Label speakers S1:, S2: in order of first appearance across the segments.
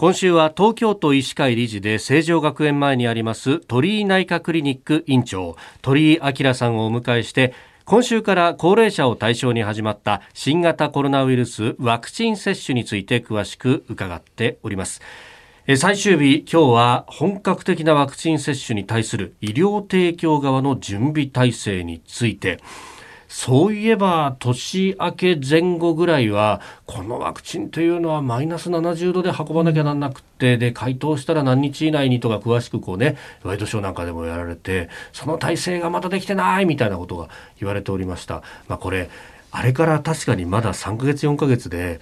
S1: 今週は東京都医師会理事で成城学園前にあります鳥居内科クリニック院長鳥居明さんをお迎えして今週から高齢者を対象に始まった新型コロナウイルスワクチン接種について詳しく伺っております。最終日今日は本格的なワクチン接種に対する医療提供側の準備体制についてそういえば年明け前後ぐらいはこのワクチンというのはマイナス70度で運ばなきゃなんなくてで回答したら何日以内にとか詳しくこうねワイドショーなんかでもやられてその体制がまだできてないみたいなことが言われておりました。まあ、これあれから確かにまだ3ヶ月4ヶ月で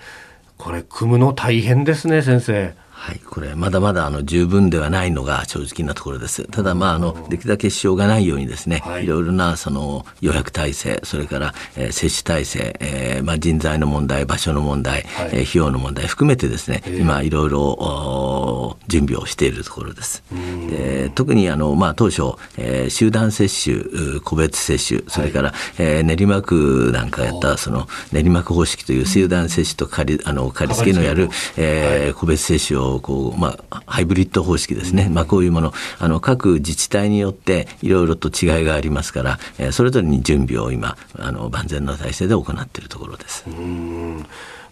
S1: これ組むの大変ですね先生。
S2: はい、これまだまだあの十分ではないのが正直なところです。ただまああのできるだけ支障がないようにですね、はい、いろいろなその予約体制、それから、えー、接種体制、えー、まあ人材の問題、場所の問題、はい、えー、費用の問題含めてですね、今いろいろ準備をしているところです。で特にあのまあ当初、えー、集団接種、個別接種、それから、はい、えー、練馬区なんかやったその練馬区方式という集団接種と仮あの借り付けのやる、えー、個別接種をこう、まあ、ハイブリッド方式ですね、まあ、こういうもの。あの各自治体によっていろいろと違いがありますから、えー、それぞれに準備を今あの万全な体制で行っているところです。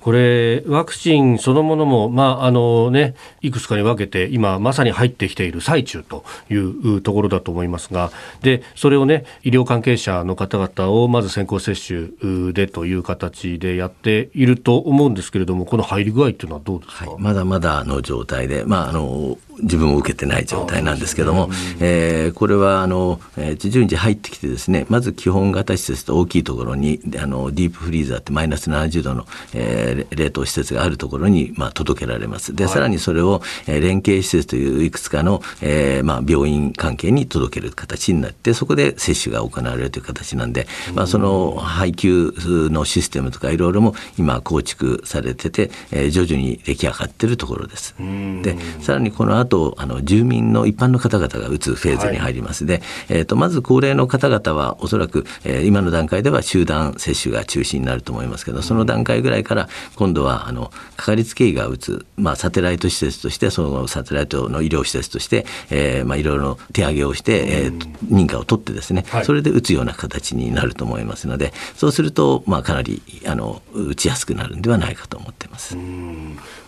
S1: これ、ワクチンそのものも、まあ、あのね、いくつかに分けて、今まさに入ってきている最中というところだと思いますが、で、それをね、医療関係者の方々をまず先行接種でという形でやっていると思うんですけれども、この入り具合っていうのはどうですか、はい、
S2: まだまだの状態で、まあ、あの、自分も受けてない状態なんですけども、えー、これはあの、えー、順次入ってきてですねまず基本型施設と大きいところにあのディープフリーザーってマイナス70度の、えー、冷凍施設があるところに、まあ、届けられます。で、はい、さらにそれを、えー、連携施設といういくつかの、えーまあ、病院関係に届ける形になってそこで接種が行われるという形なんで、まあ、その配給のシステムとかいろいろも今構築されてて、えー、徐々に出来上がっているところです。でさらにこの後あの住民の一般の方々が打つフェーズに入ります。で、はい、えーと、まず高齢の方々はおそらく、えー、今の段階では集団接種が中心になると思いますけどその段階ぐらいから今度はあのかかりつけ医が打つ、まあ、サテライト施設としてそのサテライトの医療施設として、えーまあ、いろいろ手上げをして、えー、認可を取ってですね、はい、それで打つような形になると思いますのでそうすると、まあ、かなりあの打ちやすくなるんではないかと思っています。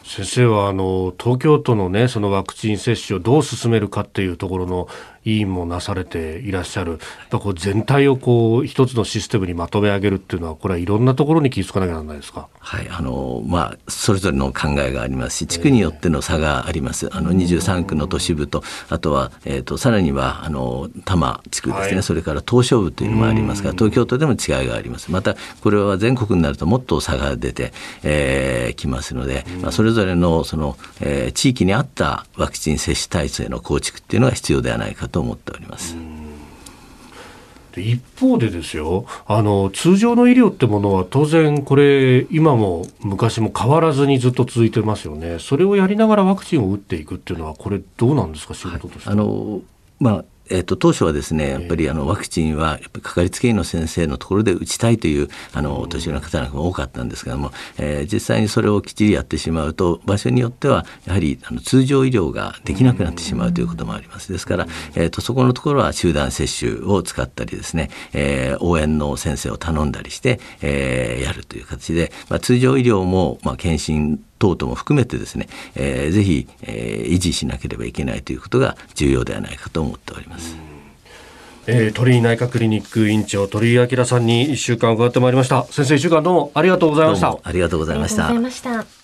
S1: 先生はあの東京都のねそのワクチン接種をどう進めるかっていうところの委員もなされていらっしゃるやこう全体をこう一つのシステムにまとめ上げるっていうのはこれはいろんなところに気付かなきゃならないですか？
S2: はいあのまあそれぞれの考えがありますし地区によっての差があります。あの23区の都市部とあとはえっ、ー、とさらにはあの多摩地区ですね、はい、それから東証部というのもありますが東京都でも違いがあります。またこれは全国になるともっと差が出てき、えー、ますので、まあそれぞれのその、えー、地域に合ったワクチン接種体制の構築っていうのが必要ではないかと思っております。
S1: 一方でですよあの通常の医療ってものは当然これ今も昔も変わらずにずっと続いてますよね。それをやりながらワクチンを打っていくっていうのはこれどうなんですか？仕事として、はい、あの
S2: まあえーと、当初はですねやっぱりあのワクチンはやっぱりかかりつけ医の先生のところで打ちたいというあのお年寄りの方なんかも多かったんですけども、えー、実際にそれをきっちりやってしまうと場所によってはやはりあの通常医療ができなくなってしまうということもあります。ですから、えーと、そこのところは集団接種を使ったりですね、えー、応援の先生を頼んだりして、えー、やるという形で、まあ、通常医療も、まあ、検診等々も含めてですね、えー、ぜひ、えー、維持しなければいけないということが重要ではないかと思っております。
S1: えー、鳥居内科クリニック院長鳥居明さんに一週間伺ってまいりました。先生一週間どうもありがとうございました。
S2: ありがとうございました